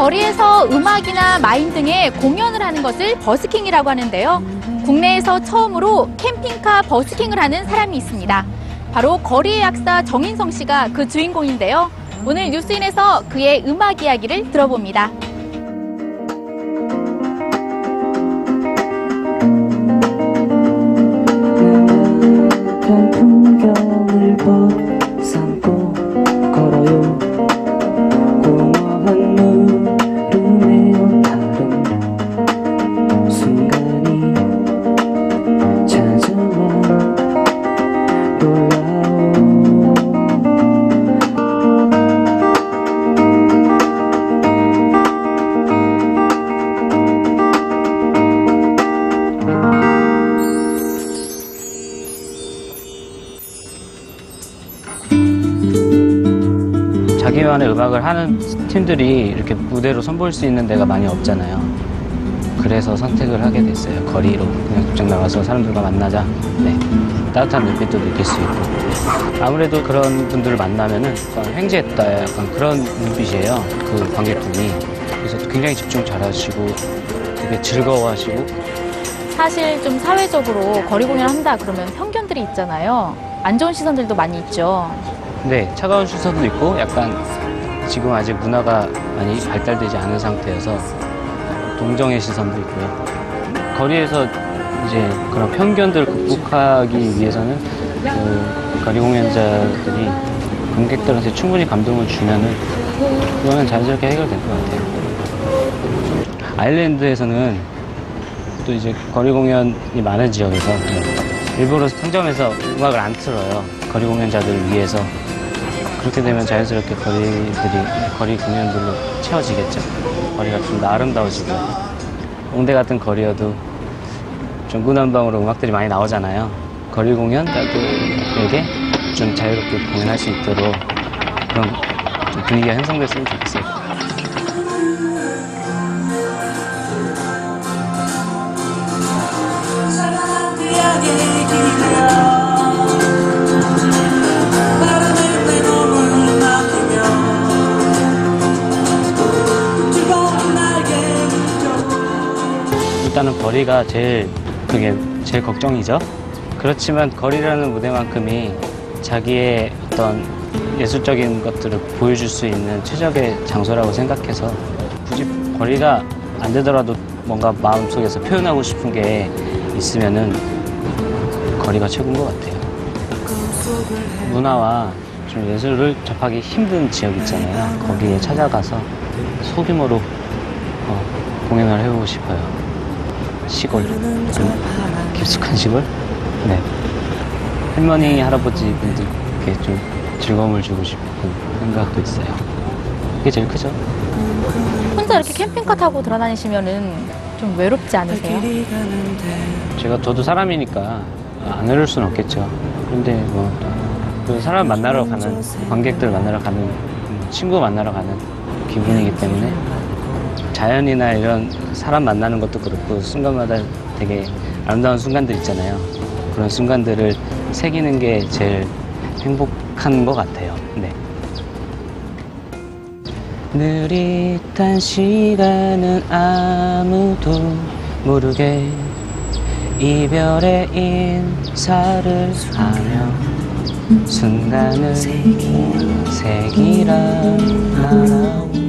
거리에서 음악이나 마인 등의 공연을 하는 것을 버스킹이라고 하는데요. 국내에서 처음으로 캠핑카 버스킹을 하는 사람이 있습니다. 바로 거리의 약사 정인성 씨가 그 주인공인데요. 오늘 뉴스인에서 그의 음악 이야기를 들어봅니다. 한 풍경을 벗 자기만의 음악을 하는 팀들이 이렇게 무대로 선보일 수 있는 데가 많이 없잖아요. 그래서 선택을 하게 됐어요. 거리로 그냥 직접 나가서 사람들과 만나자. 네. 따뜻한 눈빛도 느낄 수 있고. 아무래도 그런 분들을 만나면은 약간 횡재했다 약간 그런 눈빛이에요. 그 관객분이. 그래서 굉장히 집중 잘 하시고 되게 즐거워하시고 사실 좀 사회적으로 거리 공연을 한다 그러면 편견들이 있잖아요. 안 좋은 시선들도 많이 있죠. 네, 차가운 시선도 있고 약간 지금 아직 문화가 많이 발달되지 않은 상태여서 동정의 시선도 있고요. 거리에서 이제 그런 편견들을 극복하기 위해서는 그 거리 공연자들이 관객들한테 충분히 감동을 주면은 그거는 자연스럽게 해결될 것 같아요. 아일랜드에서는 또 이제 거리 공연이 많은 지역에서 일부러 상점에서 음악을 안 틀어요. 거리 공연자들을 위해서. 그렇게 되면 자연스럽게 거리들이 거리 공연들로 채워지겠죠. 거리가 좀 더 아름다워지고 홍대 같은 거리여도 중구난방으로 음악들이 많이 나오잖아요. 거리 공연자들에게 좀 자유롭게 공연할 수 있도록 그런 좀 분위기가 형성됐으면 좋겠어요. 일단은 거리가 제일 그게 제일 걱정이죠. 그렇지만 거리라는 무대만큼이 자기의 어떤 예술적인 것들을 보여줄 수 있는 최적의 장소라고 생각해서 굳이 거리가 안 되더라도 뭔가 마음속에서 표현하고 싶은 게 있으면은 거리가 최고인 것 같아요. 문화와 좀 예술을 접하기 힘든 지역 있잖아요. 거기에 찾아가서 소규모로 어, 공연을 해보고 싶어요. 시골, 좀 깊숙한 시골? 네. 할머니, 할아버지 분들께 좀 즐거움을 주고 싶은 생각도 있어요. 그게 제일 크죠? 혼자 이렇게 캠핑카 타고 돌아다니시면은 좀 외롭지 않으세요? 제가 저도 사람이니까 안 외로울 수는 없겠죠. 그런데 뭐, 그 사람 만나러 가는, 관객들 만나러 가는, 음, 친구 만나러 가는 기분이기 때문에 자연이나 이런 사람 만나는 것도 그렇고 순간마다 되게 아름다운 순간들 있잖아요. 그런 순간들을 새기는 게 제일 행복한 것 같아요. 네. 느릿한 시간은 아무도 모르게 이별의 인사를 하며 순간을 새기라 날아오